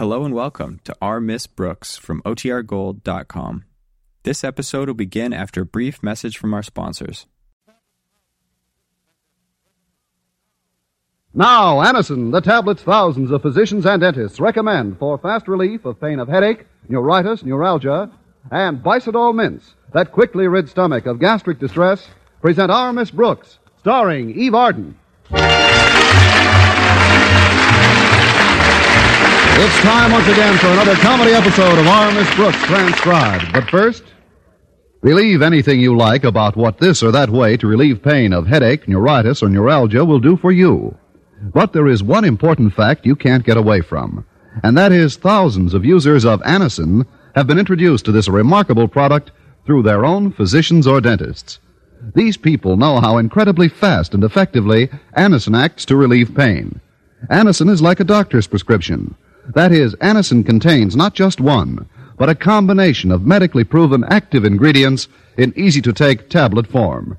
Hello and welcome to Our Miss Brooks from OTRGold.com. This episode will begin after a brief message from our sponsors. Now, Anacin, the tablets thousands of physicians and dentists recommend for fast relief of pain of headache, neuritis, neuralgia, and Bisodol mints that quickly rid stomach of gastric distress, present Our Miss Brooks, starring Eve Arden. It's time once again for another comedy episode of Our Miss Brooks transcribed. But first, believe anything you like about what this or that way to relieve pain of headache, neuritis, or neuralgia will do for you. But there is one important fact you can't get away from, and that is thousands of users of Anacin have been introduced to this remarkable product through their own physicians or dentists. These people know how incredibly fast and effectively Anacin acts to relieve pain. Anacin is like a doctor's prescription. That is, Anacin contains not just one, but a combination of medically proven active ingredients in easy to take tablet form.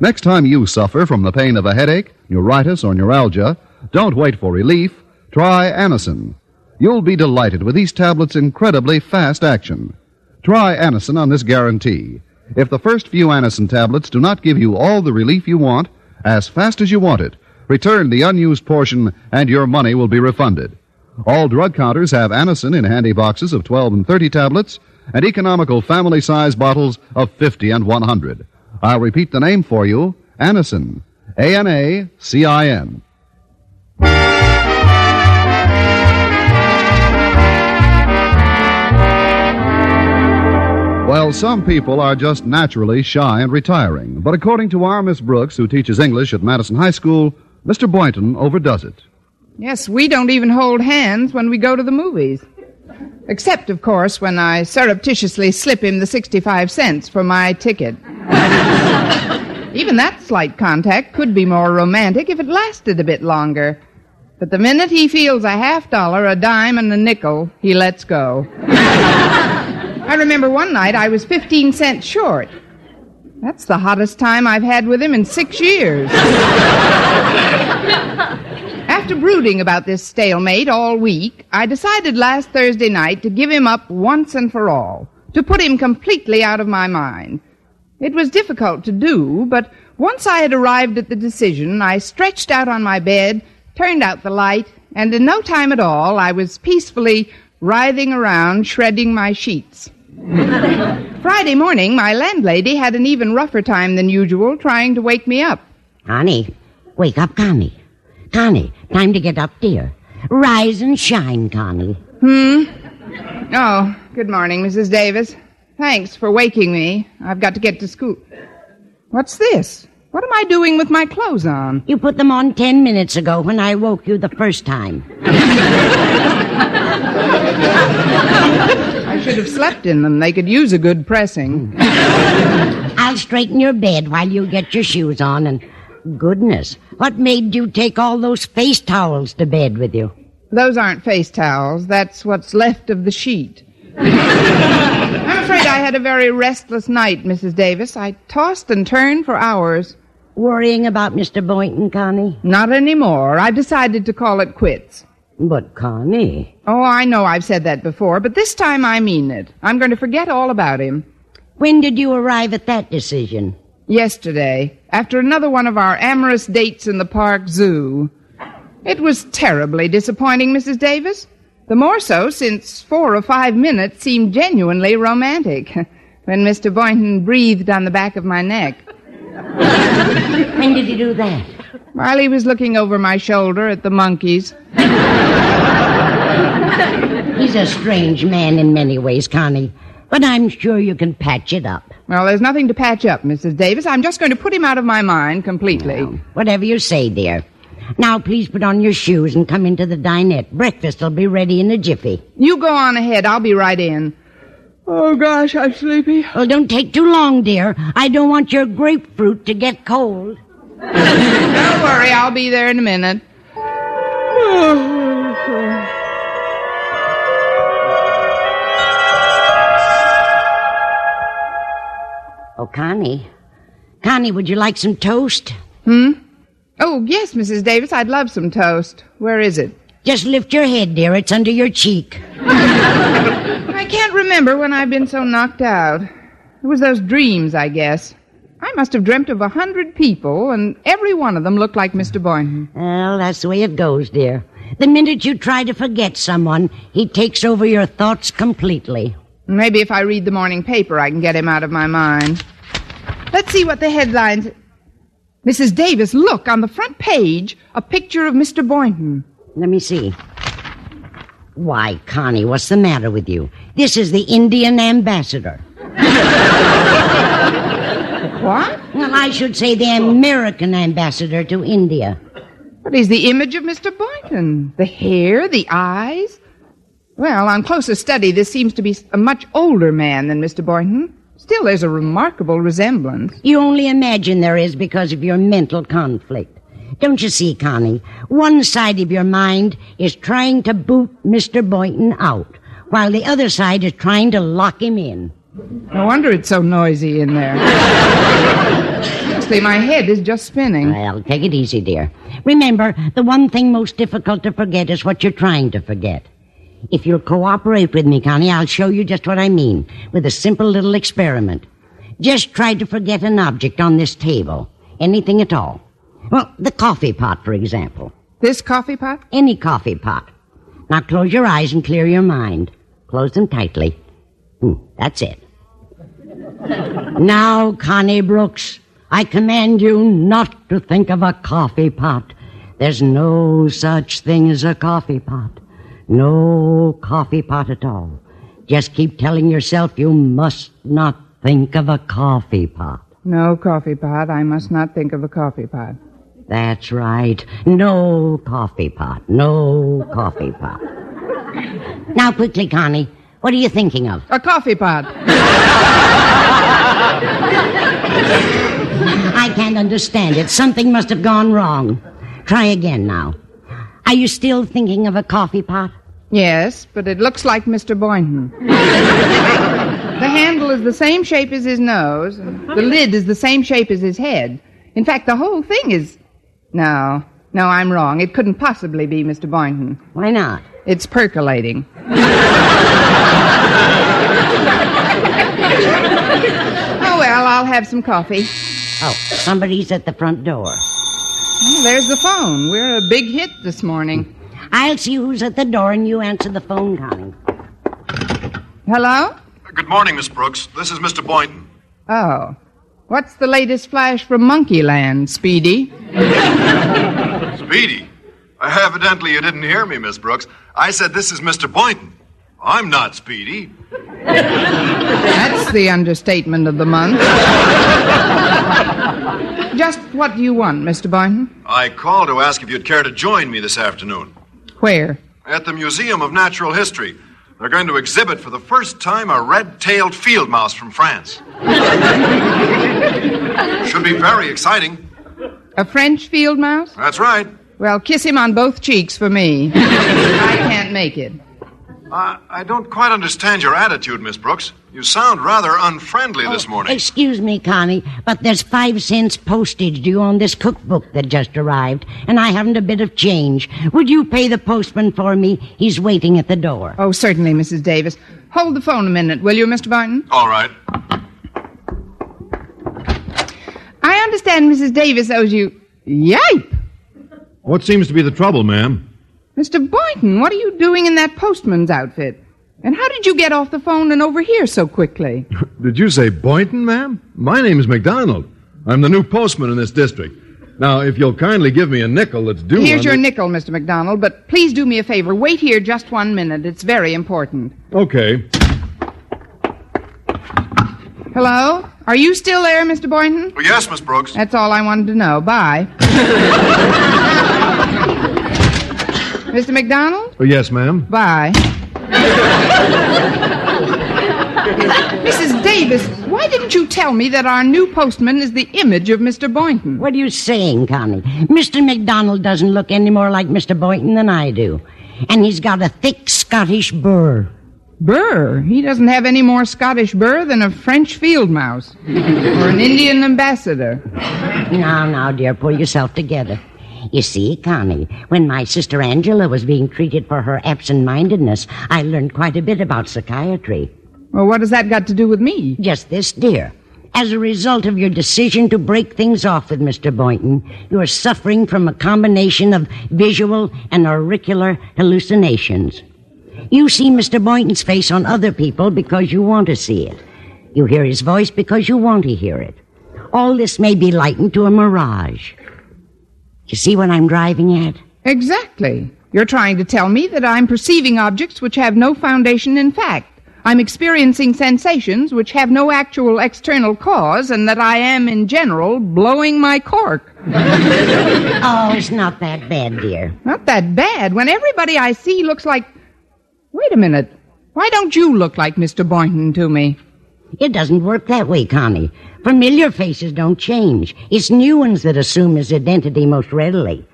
Next time you suffer from the pain of a headache, neuritis, or neuralgia, don't wait for relief. Try Anacin. You'll be delighted with these tablets' incredibly fast action. Try Anacin on this guarantee. If the first few Anacin tablets do not give you all the relief you want, as fast as you want it, return the unused portion and your money will be refunded. All drug counters have Anacin in handy boxes of 12 and 30 tablets and economical family size bottles of 50 and 100. I'll repeat the name for you Anacin. A N A C I N. Well, some people are just naturally shy and retiring. But according to our Miss Brooks, who teaches English at Madison High School, Mr. Boynton overdoes it. Yes, we don't even hold hands when we go to the movies. Except, of course, when I surreptitiously slip him the 65 cents for my ticket. even that slight contact could be more romantic if it lasted a bit longer. But the minute he feels a half dollar, a dime, and a nickel, he lets go. I remember one night I was 15 cents short. That's the hottest time I've had with him in six years. After brooding about this stalemate all week, I decided last Thursday night to give him up once and for all, to put him completely out of my mind. It was difficult to do, but once I had arrived at the decision, I stretched out on my bed, turned out the light, and in no time at all, I was peacefully writhing around, shredding my sheets. Friday morning, my landlady had an even rougher time than usual trying to wake me up. Connie, wake up, Connie. Connie, time to get up, dear. Rise and shine, Connie. Hmm? Oh, good morning, Mrs. Davis. Thanks for waking me. I've got to get to school. What's this? What am I doing with my clothes on? You put them on ten minutes ago when I woke you the first time. I should have slept in them. They could use a good pressing. I'll straighten your bed while you get your shoes on and goodness, what made you take all those face towels to bed with you? Those aren't face towels. That's what's left of the sheet. I'm afraid I had a very restless night, Mrs. Davis. I tossed and turned for hours. Worrying about Mr. Boynton, Connie? Not anymore. I've decided to call it quits. But, Connie. Oh, I know I've said that before, but this time I mean it. I'm going to forget all about him. When did you arrive at that decision? Yesterday, after another one of our amorous dates in the park zoo. It was terribly disappointing, Mrs. Davis. The more so since four or five minutes seemed genuinely romantic when Mr. Boynton breathed on the back of my neck. when did he do that? While he was looking over my shoulder at the monkeys. He's a strange man in many ways, Connie, but I'm sure you can patch it up. Well, there's nothing to patch up, Mrs. Davis. I'm just going to put him out of my mind completely. Well, whatever you say, dear. Now, please put on your shoes and come into the dinette. Breakfast'll be ready in a jiffy. You go on ahead. I'll be right in. Oh, gosh, I'm sleepy. Well, don't take too long, dear. I don't want your grapefruit to get cold. don't worry. I'll be there in a minute. Oh, Connie. Connie, would you like some toast? Hmm? Oh, yes, Mrs. Davis. I'd love some toast. Where is it? Just lift your head, dear. It's under your cheek. I can't remember when I've been so knocked out. It was those dreams, I guess. I must have dreamt of a hundred people, and every one of them looked like Mr. Boynton. Well, that's the way it goes, dear. The minute you try to forget someone, he takes over your thoughts completely. Maybe if I read the morning paper, I can get him out of my mind. Let's see what the headlines. Mrs. Davis, look, on the front page, a picture of Mr. Boynton. Let me see. Why, Connie, what's the matter with you? This is the Indian ambassador. What? Well, I should say the American ambassador to India. But he's the image of Mr. Boynton. The hair, the eyes. Well, on closer study, this seems to be a much older man than Mr. Boynton. Still, there's a remarkable resemblance. You only imagine there is because of your mental conflict. Don't you see, Connie? One side of your mind is trying to boot Mr. Boynton out, while the other side is trying to lock him in. No wonder it's so noisy in there. Honestly, my head is just spinning. Well, take it easy, dear. Remember, the one thing most difficult to forget is what you're trying to forget. If you'll cooperate with me, Connie, I'll show you just what I mean with a simple little experiment. Just try to forget an object on this table. Anything at all. Well, the coffee pot, for example. This coffee pot? Any coffee pot. Now close your eyes and clear your mind. Close them tightly. Hmm, that's it. Now, Connie Brooks, I command you not to think of a coffee pot. There's no such thing as a coffee pot. No coffee pot at all. Just keep telling yourself you must not think of a coffee pot. No coffee pot. I must not think of a coffee pot. That's right. No coffee pot. No coffee pot. Now, quickly, Connie, what are you thinking of? A coffee pot. I can't understand it. Something must have gone wrong. Try again now. Are you still thinking of a coffee pot? Yes, but it looks like Mr. Boynton. the handle is the same shape as his nose, and the lid is the same shape as his head. In fact, the whole thing is. No, no, I'm wrong. It couldn't possibly be Mr. Boynton. Why not? It's percolating. oh, well, I'll have some coffee. Oh, somebody's at the front door. Oh, there's the phone. We're a big hit this morning. I'll see who's at the door and you answer the phone, Connie. Hello? Good morning, Miss Brooks. This is Mr. Boynton. Oh. What's the latest flash from Monkeyland, Speedy? Speedy. Uh, evidently, you didn't hear me, Miss Brooks. I said this is Mr. Boynton. I'm not Speedy. That's the understatement of the month. Just what do you want, Mr. Boynton? I called to ask if you'd care to join me this afternoon. Where? At the Museum of Natural History. They're going to exhibit for the first time a red tailed field mouse from France. Should be very exciting. A French field mouse? That's right. Well, kiss him on both cheeks for me. I can't make it. Uh, I don't quite understand your attitude, Miss Brooks. You sound rather unfriendly this morning. Excuse me, Connie, but there's five cents postage due on this cookbook that just arrived, and I haven't a bit of change. Would you pay the postman for me? He's waiting at the door. Oh, certainly, Mrs. Davis. Hold the phone a minute, will you, Mr. Barton? All right. I understand Mrs. Davis owes you. Yipe! What seems to be the trouble, ma'am? Mr. Boynton, what are you doing in that postman's outfit? And how did you get off the phone and over here so quickly? Did you say Boynton, ma'am? My name is McDonald. I'm the new postman in this district. Now, if you'll kindly give me a nickel that's due. Here's on your the- nickel, Mr. McDonald, but please do me a favor. Wait here just one minute. It's very important. Okay. Hello? Are you still there, Mr. Boynton? Oh, yes, Miss Brooks. That's all I wanted to know. Bye. Mr. McDonald? Oh, yes, ma'am. Bye. Mrs. Davis, why didn't you tell me that our new postman is the image of Mr. Boynton? What are you saying, Connie? Mr. McDonald doesn't look any more like Mr. Boynton than I do. And he's got a thick Scottish burr. Burr. He doesn't have any more Scottish burr than a French field mouse or an Indian ambassador. Now, now, dear, pull yourself together. You see, Connie, when my sister Angela was being treated for her absent-mindedness, I learned quite a bit about psychiatry. Well, what has that got to do with me? Just this, dear. As a result of your decision to break things off with Mr. Boynton, you are suffering from a combination of visual and auricular hallucinations. You see Mr. Boynton's face on other people because you want to see it. You hear his voice because you want to hear it. All this may be likened to a mirage. You see what I'm driving at? Exactly. You're trying to tell me that I'm perceiving objects which have no foundation in fact. I'm experiencing sensations which have no actual external cause, and that I am, in general, blowing my cork. oh, it's not that bad, dear. Not that bad. When everybody I see looks like. Wait a minute. Why don't you look like Mr. Boynton to me? It doesn't work that way, Connie. Familiar faces don't change. It's new ones that assume his identity most readily.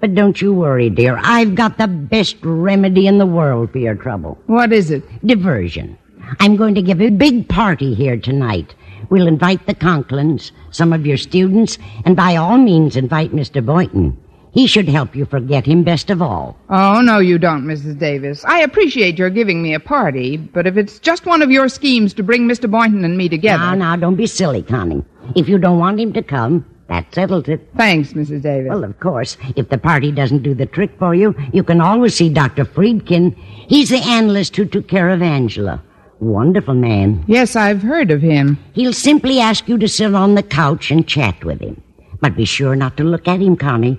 But don't you worry, dear. I've got the best remedy in the world for your trouble. What is it? Diversion. I'm going to give a big party here tonight. We'll invite the Conklins, some of your students, and by all means invite Mr. Boynton. He should help you forget him best of all. Oh, no, you don't, Mrs. Davis. I appreciate your giving me a party, but if it's just one of your schemes to bring Mr. Boynton and me together. Now, now, don't be silly, Connie. If you don't want him to come, that settles it. Thanks, Mrs. Davis. Well, of course, if the party doesn't do the trick for you, you can always see Dr. Friedkin. He's the analyst who took care of Angela. Wonderful man. Yes, I've heard of him. He'll simply ask you to sit on the couch and chat with him. But be sure not to look at him, Connie,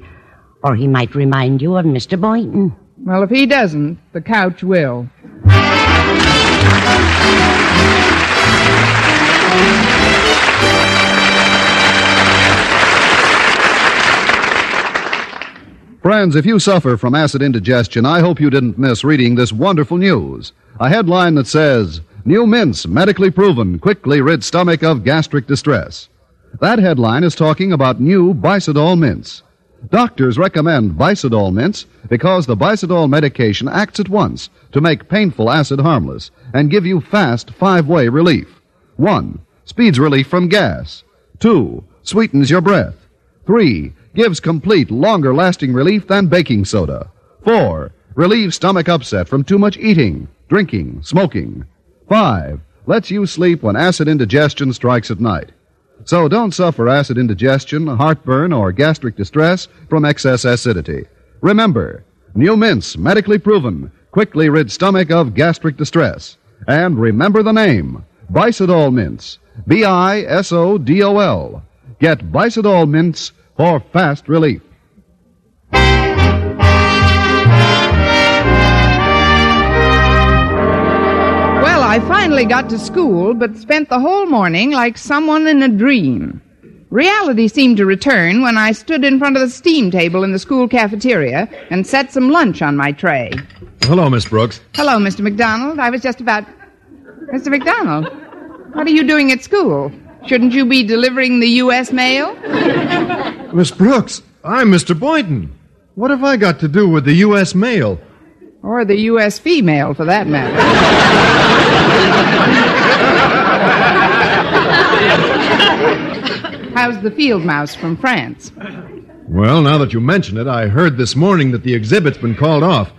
or he might remind you of Mr. Boynton. Well, if he doesn't, the couch will. Friends, if you suffer from acid indigestion, I hope you didn't miss reading this wonderful news. A headline that says, New mints medically proven quickly rid stomach of gastric distress. That headline is talking about new Bisodol mints. Doctors recommend Bisodol mints because the Bisodol medication acts at once to make painful acid harmless and give you fast five-way relief. One, speeds relief from gas. Two, sweetens your breath. Three, gives complete longer lasting relief than baking soda. Four, relieves stomach upset from too much eating, drinking, smoking. Five, lets you sleep when acid indigestion strikes at night. So don't suffer acid indigestion, heartburn, or gastric distress from excess acidity. Remember, new mints, medically proven, quickly rid stomach of gastric distress. And remember the name, Bisodol mints. B-I-S-O-D-O-L. Get Bisodol mints for fast relief. I finally got to school, but spent the whole morning like someone in a dream. Reality seemed to return when I stood in front of the steam table in the school cafeteria and set some lunch on my tray. Hello, Miss Brooks. Hello, Mr. McDonald. I was just about. Mr. McDonald, what are you doing at school? Shouldn't you be delivering the U.S. mail? Miss Brooks, I'm Mr. Boynton. What have I got to do with the U.S. mail? Or the U.S. female, for that matter. How's the field mouse from France? Well, now that you mention it, I heard this morning that the exhibit's been called off.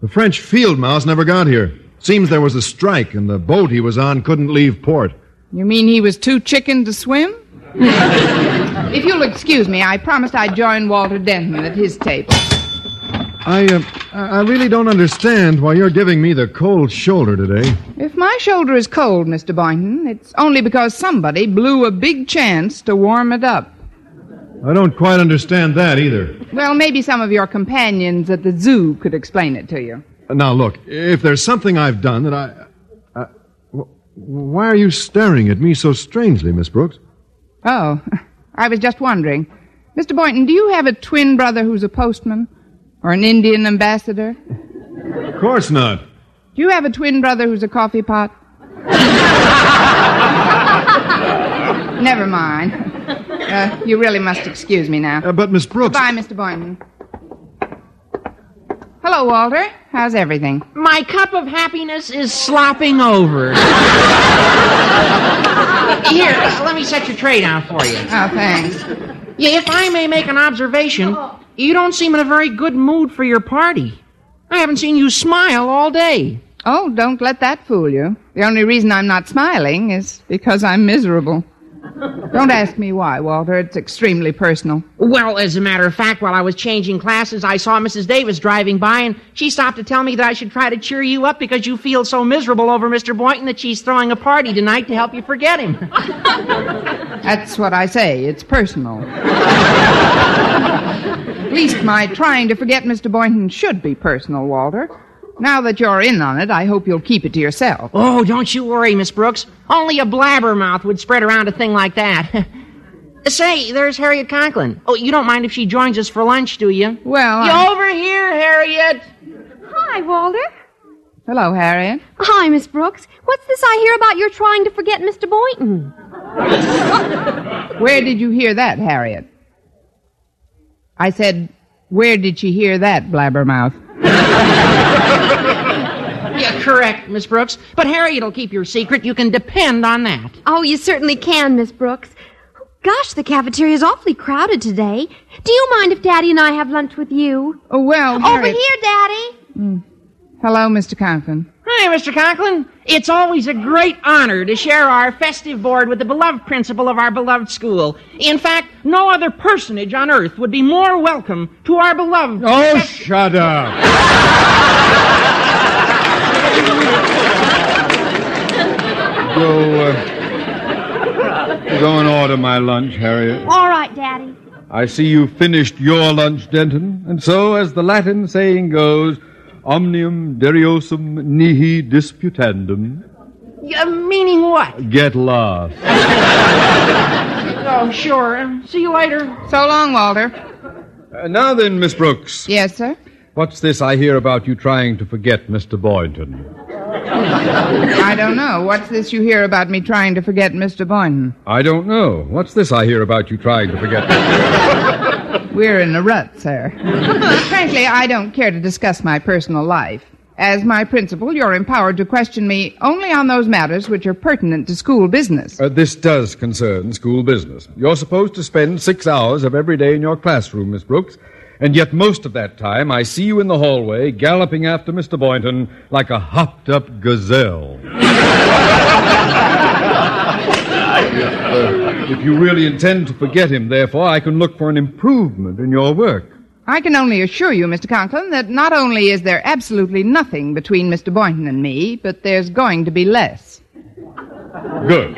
The French field mouse never got here. Seems there was a strike, and the boat he was on couldn't leave port. You mean he was too chicken to swim? if you'll excuse me, I promised I'd join Walter Denton at his table. I, uh, I really don't understand why you're giving me the cold shoulder today. If my shoulder is cold, Mr. Boynton, it's only because somebody blew a big chance to warm it up. I don't quite understand that either. Well, maybe some of your companions at the zoo could explain it to you. Now, look, if there's something I've done that I. Wh- why are you staring at me so strangely, Miss Brooks? Oh, I was just wondering. Mr. Boynton, do you have a twin brother who's a postman? Or an Indian ambassador? Of course not. Do you have a twin brother who's a coffee pot? Never mind. Uh, you really must excuse me now. Uh, but, Miss Brooks. Bye, Mr. Boynton. Hello, Walter. How's everything? My cup of happiness is slopping over. Here, let me set your tray down for you. Oh, thanks. Yeah, if I may make an observation, you don't seem in a very good mood for your party. I haven't seen you smile all day. Oh, don't let that fool you. The only reason I'm not smiling is because I'm miserable. Don't ask me why, Walter. It's extremely personal. Well, as a matter of fact, while I was changing classes, I saw Mrs. Davis driving by, and she stopped to tell me that I should try to cheer you up because you feel so miserable over Mr. Boynton that she's throwing a party tonight to help you forget him. That's what I say. It's personal. At least my trying to forget Mr. Boynton should be personal, Walter. Now that you're in on it, I hope you'll keep it to yourself. oh, don't you worry, Miss Brooks. Only a blabbermouth would spread around a thing like that. Say, there's Harriet Conklin. Oh, you don't mind if she joins us for lunch, do you? Well, You I- over here, Harriet. Hi, Walter. hello, Harriet. Hi, Miss Brooks. What's this I hear about your trying to forget Mr. Boynton? Where did you hear that, Harriet? I said, where did she hear that, blabbermouth? Yeah, correct, Miss Brooks. But Harriet'll keep your secret. You can depend on that. Oh, you certainly can, Miss Brooks. Gosh, the cafeteria's awfully crowded today. Do you mind if Daddy and I have lunch with you? Oh, well, Over here, Daddy. Mm. Hello, Mr. Conklin. Hi, Mr. Conklin. It's always a great honor to share our festive board with the beloved principal of our beloved school. In fact, no other personage on earth would be more welcome to our beloved. Oh, shut up. go, uh, go and order my lunch, Harriet. All right, Daddy. I see you finished your lunch, Denton, and so, as the Latin saying goes, omnium deriosum nihi disputandum, Uh, meaning what? get lost. Oh, sure. See you later. So long, Walter. Uh, now then, Miss Brooks, Yes, sir? what's this I hear about you trying to forget Mr. Boynton? I don't know. What's this you hear about me trying to forget Mr. Boynton? I don't know. What's this I hear about you trying to forget? We're in a rut, sir. Frankly, I don't care to discuss my personal life. As my principal, you're empowered to question me only on those matters which are pertinent to school business. Uh, this does concern school business. You're supposed to spend six hours of every day in your classroom, Miss Brooks, and yet most of that time I see you in the hallway galloping after Mr. Boynton like a hopped up gazelle. If you really intend to forget him, therefore, I can look for an improvement in your work. I can only assure you, Mr. Conklin, that not only is there absolutely nothing between Mr. Boynton and me, but there's going to be less. Good.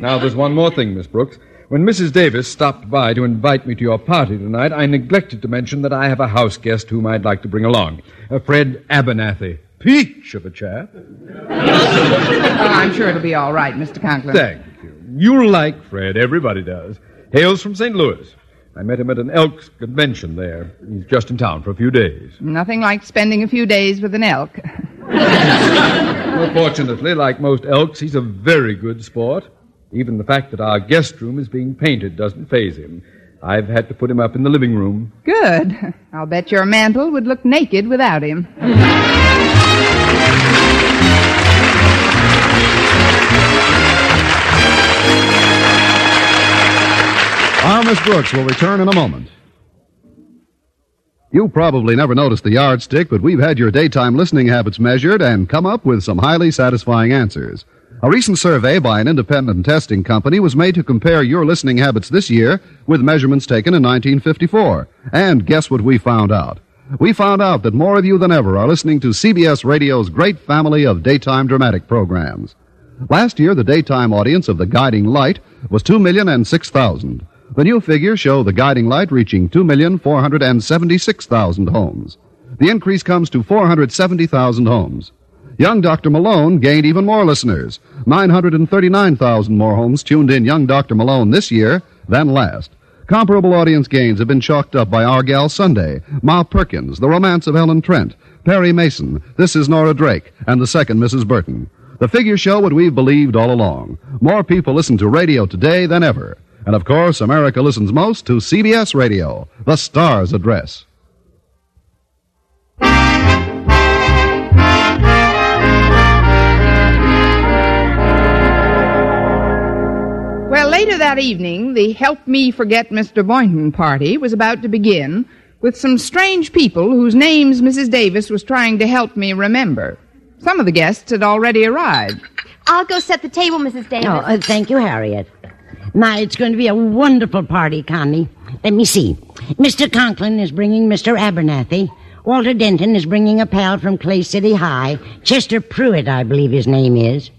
Now, there's one more thing, Miss Brooks. When Mrs. Davis stopped by to invite me to your party tonight, I neglected to mention that I have a house guest whom I'd like to bring along. Uh, Fred Abernathy. Peach of a chap. Oh, I'm sure it'll be all right, Mr. Conklin. Thank you. You'll like Fred. Everybody does. Hails from St. Louis. I met him at an Elks convention there. He's just in town for a few days. Nothing like spending a few days with an elk. Well, fortunately, like most Elks, he's a very good sport. Even the fact that our guest room is being painted doesn't faze him. I've had to put him up in the living room. Good. I'll bet your mantle would look naked without him. Our Miss Brooks will return in a moment. You probably never noticed the yardstick, but we've had your daytime listening habits measured and come up with some highly satisfying answers. A recent survey by an independent testing company was made to compare your listening habits this year with measurements taken in 1954. And guess what we found out? We found out that more of you than ever are listening to CBS Radio's great family of daytime dramatic programs. Last year, the daytime audience of The Guiding Light was two million and six thousand. The new figures show The Guiding Light reaching two million four hundred and seventy-six thousand homes. The increase comes to 470,000 homes. Young Dr. Malone gained even more listeners. 939,000 more homes tuned in Young Dr. Malone this year than last. Comparable audience gains have been chalked up by Our Gal Sunday, Ma Perkins, The Romance of Helen Trent, Perry Mason, This is Nora Drake, and the second Mrs. Burton. The figures show what we've believed all along. More people listen to radio today than ever. And of course, America listens most to CBS Radio, the star's address. Later that evening, the Help Me Forget Mr. Boynton party was about to begin with some strange people whose names Mrs. Davis was trying to help me remember. Some of the guests had already arrived. I'll go set the table, Mrs. Davis. Oh, uh, thank you, Harriet. Now, it's going to be a wonderful party, Connie. Let me see. Mr. Conklin is bringing Mr. Abernathy. Walter Denton is bringing a pal from Clay City High. Chester Pruitt, I believe his name is.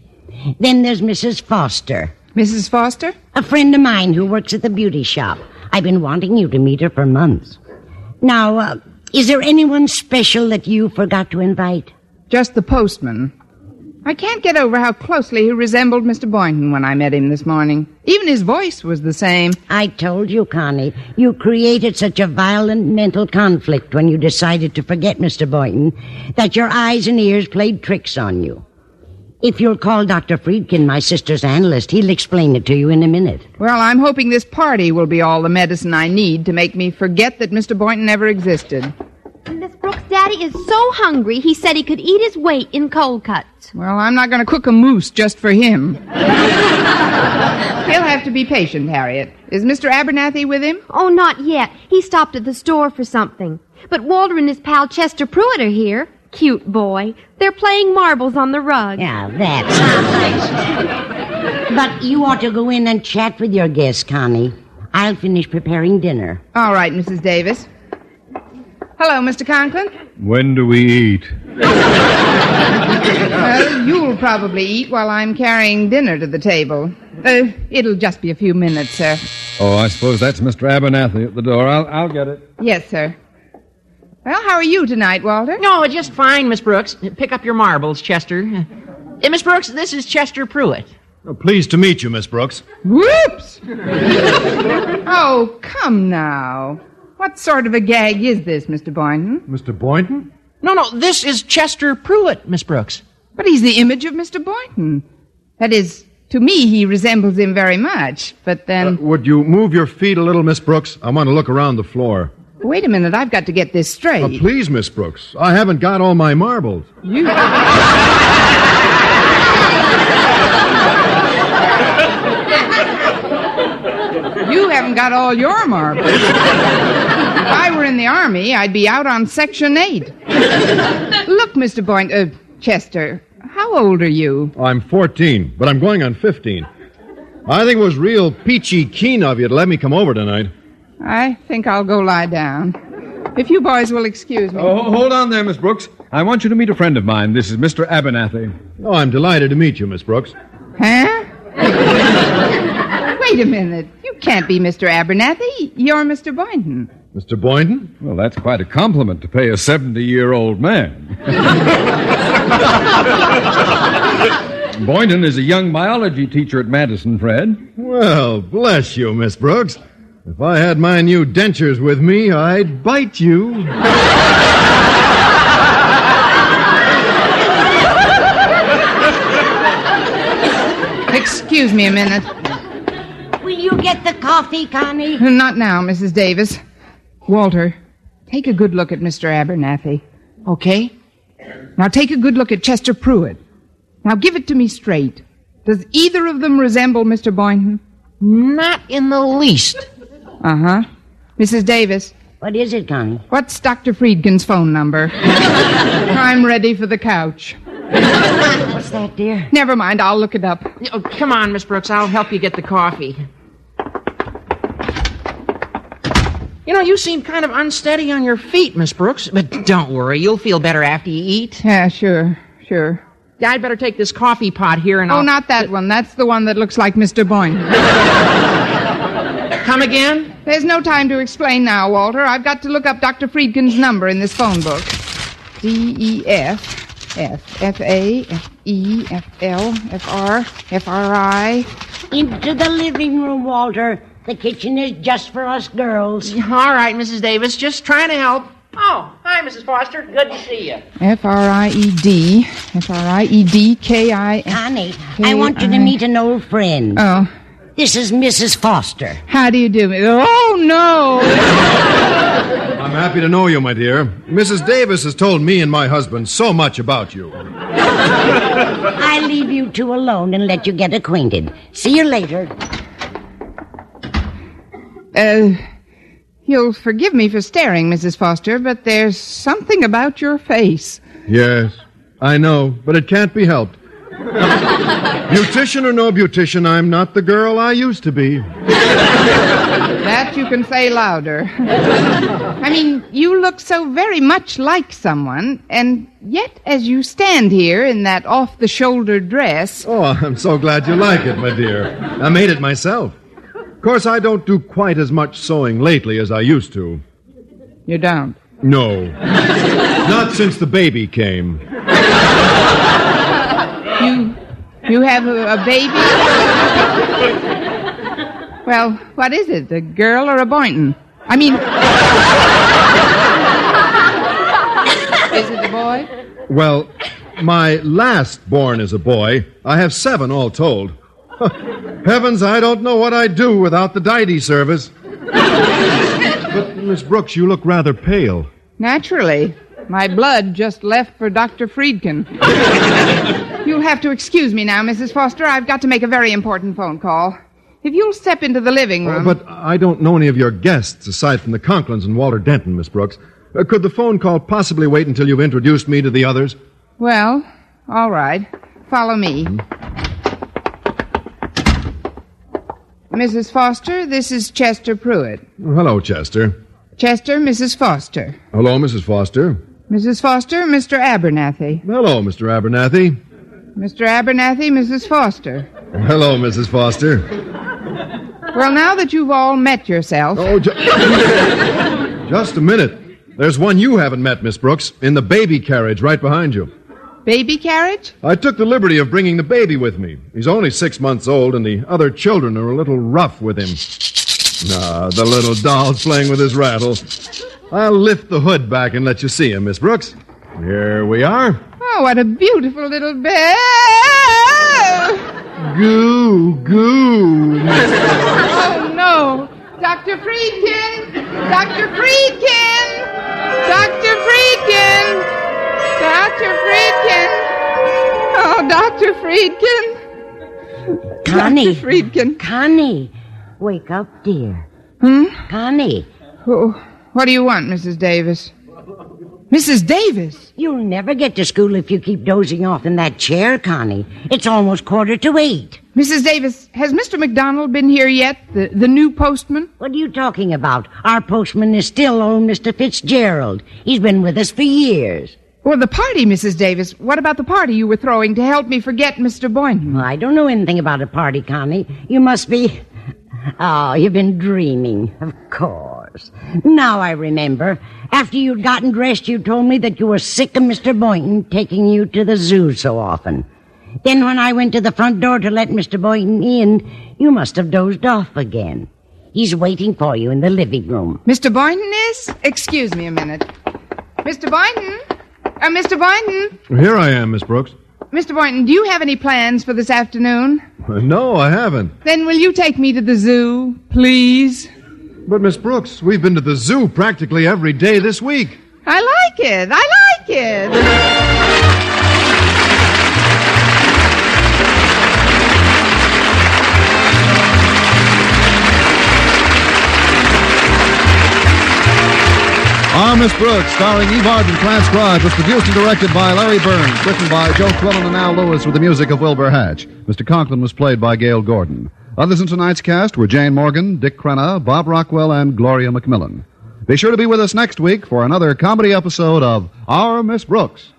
Then there's Mrs. Foster, Mrs. Foster? a friend of mine who works at the beauty shop. I've been wanting you to meet her for months. Now, uh, is there anyone special that you forgot to invite? Just the postman. I can't get over how closely he resembled Mr. Boynton when I met him this morning. Even his voice was the same. I told you, Connie, you created such a violent mental conflict when you decided to forget Mr. Boynton that your eyes and ears played tricks on you. If you'll call Dr. Friedkin, my sister's analyst, he'll explain it to you in a minute. Well, I'm hoping this party will be all the medicine I need to make me forget that Mr. Boynton ever existed. Miss Brooks' daddy is so hungry he said he could eat his weight in cold cuts. Well, I'm not going to cook a moose just for him. He'll have to be patient, Harriet. Is Mr. Abernathy with him? Oh, not yet. He stopped at the store for something. But Walter and his pal Chester Pruitt are here. Cute boy. They're playing marbles on the rug. Yeah, that's nice. but you ought to go in and chat with your guests, Connie. I'll finish preparing dinner. All right, Mrs. Davis. Hello, Mr. Conklin. When do we eat? Well, you'll probably eat while I'm carrying dinner to the table. Uh, it'll just be a few minutes, sir. Oh, I suppose that's Mr. Abernathy at the door. I'll, I'll get it. Yes, sir. Well, how are you tonight, Walter? No, just fine, Miss Brooks. Pick up your marbles, Chester. Uh, Miss Brooks, this is Chester Pruitt. Oh, pleased to meet you, Miss Brooks. Whoops! oh, come now. What sort of a gag is this, Mr. Boynton? Mr. Boynton? No, no, this is Chester Pruitt, Miss Brooks. But he's the image of Mr. Boynton. That is, to me, he resembles him very much. But then, Would you move your feet a little, Miss Brooks? I want to look around the floor. Wait a minute, I've got to get this straight. Oh, please, Miss Brooks. I haven't got all my marbles. You. You haven't got all your marbles. if I were in the army, I'd be out on Section 8. Look, Mr. Boynton, uh, Chester, how old are you? I'm 14, but I'm going on 15. I think it was real peachy keen of you to let me come over tonight. I think I'll go lie down. If you boys will excuse me. Oh, hold on there, Miss Brooks. I want you to meet a friend of mine. This is Mr. Abernathy. Oh, I'm delighted to meet you, Miss Brooks. Huh? Wait a minute. You can't be Mr. Abernathy. You're Mr. Boynton. Mr. Boynton? Well, that's quite a compliment to pay a 70 year old man. Boynton is a young biology teacher at Madison, Fred. Well, bless you, Miss Brooks. If I had my new dentures with me, I'd bite you. Excuse me a minute. Will you get the coffee, Connie? Not now, Mrs. Davis. Walter, take a good look at Mr. Abernathy. Okay? Now take a good look at Chester Pruitt. Now give it to me straight. Does either of them resemble Mr. Boynton? Not in the least. Uh huh. Mrs. Davis, What is it, Connie? what's Dr. Friedkin's phone number? I'm ready for the couch. What's that, dear? Never mind, I'll look it up. Oh, come on, Miss Brooks. I'll help you get the coffee. You know, you seem kind of unsteady on your feet, Miss Brooks. But don't worry, you'll feel better after you eat. Yeah, sure, sure. Yeah, I'd better take this coffee pot here and Oh, I'll... not that one. That's the one that looks like Mr. Boynton. Come again? There's no time to explain now, Walter. I've got to look up Dr. Friedkin's number in this phone book. D E F F F A F E F L F R F R I. Into the living room, Walter. The kitchen is just for us girls. All right, Mrs. Davis, just trying to help. Oh, hi, Mrs. Foster. Good to see you. F R I E D. F R I E D K I F. Connie, I want you to meet an old friend. Oh, This is Mrs. Foster. how do you do? Oh, no. I'm happy to know you, my dear. Mrs. Davis has told me and my husband so much about you. I leave you two alone and let you get acquainted. See you later. Uh, You'll forgive me for staring, Mrs. Foster, but there's something about your face. Yes, I know, but it can't be helped. beautician or no beautician, I'm not the girl I used to be. That you can say louder. I mean, you look so very much like someone, and yet as you stand here in that off the shoulder dress. Oh, I'm so glad you like it, my dear. I made it myself. Of course, I don't do quite as much sewing lately as I used to. You don't. No. Not since the baby came. You. You have a, a baby? well, what is it? A girl or a Boynton? I mean. is it a boy? Well, my last born is a boy. I have seven all told. Heavens, I don't know what I'd do without the Diety service. but, Miss Brooks, you look rather pale. Naturally. My blood just left for Dr. Friedkin. you'll have to excuse me now, Mrs. Foster. I've got to make a very important phone call. If you'll step into the living room. Oh, but I don't know any of your guests aside from the Conklins and Walter Denton, Miss Brooks. Uh, could the phone call possibly wait until you've introduced me to the others? Well, all right. Follow me. Mrs. Foster, this is Chester Pruitt. Oh, hello, Chester. Chester, Mrs. Foster. Hello, Mrs. Foster. Mrs. Foster, Mr. Abernathy. Hello, Mr. Abernathy. Mr. Abernathy, Mrs. Foster. Hello, Mrs. Foster. Well, now that you've all met yourself. Oh, ju- just a minute. There's one you haven't met, Miss Brooks, in the baby carriage right behind you. Baby carriage? I took the liberty of bringing the baby with me. He's only six months old, and the other children are a little rough with him. Ah, the little doll's playing with his rattle. I'll lift the hood back and let you see him, Miss Brooks. Here we are. Oh, what a beautiful little bear! Goo, goo. Oh, no. Dr. Friedkin! Dr. Friedkin! Dr. Friedkin! Dr. Friedkin! Oh, Dr. Friedkin! Connie. Dr. Friedkin. Connie, wake up, dear. Hmm? Connie, Oh, what do you want, Mrs. Davis? Mrs. Davis? you'll never get to school if you keep dozing off in that chair, Connie. It's almost quarter to eight. Mrs. Davis, has Mr. McDonald been here yet? The, the new postman? What are you talking about? Our postman is still old Mr. Fitzgerald. He's been with us for years. Well, the party, Mrs. Davis. What about the party you were throwing to help me forget Mr. Boynton? I don't know anything about a party, Connie. You must be. Oh, you've been dreaming. Of course. Now I remember. After you'd gotten dressed, you told me that you were sick of Mr. Boynton taking you to the zoo so often. Then when I went to the front door to let Mr. Boynton in, you must have dozed off again. He's waiting for you in the living room. Mr. Boynton is? Excuse me a minute. Mr. Boynton? Uh, Mr. Boynton? Here I am, Miss Brooks. Mr. Boynton, do you have any plans for this afternoon? No, I haven't. Then will you take me to the zoo, please? But, Miss Brooks, we've been to the zoo practically every day this week. I like it. I like it. Our Miss Brooks, starring Eve Arden, transcribed, was produced and directed by Larry Berns, written by Joe Quillan and Al Lewis with the music of Wilbur Hatch. Mr. Conklin was played by Gale Gordon. Others in tonight's cast were Jane Morgan, Dick Crenna, Bob Rockwell, and Gloria McMillan. Be sure to be with us next week for another comedy episode of Our Miss Brooks.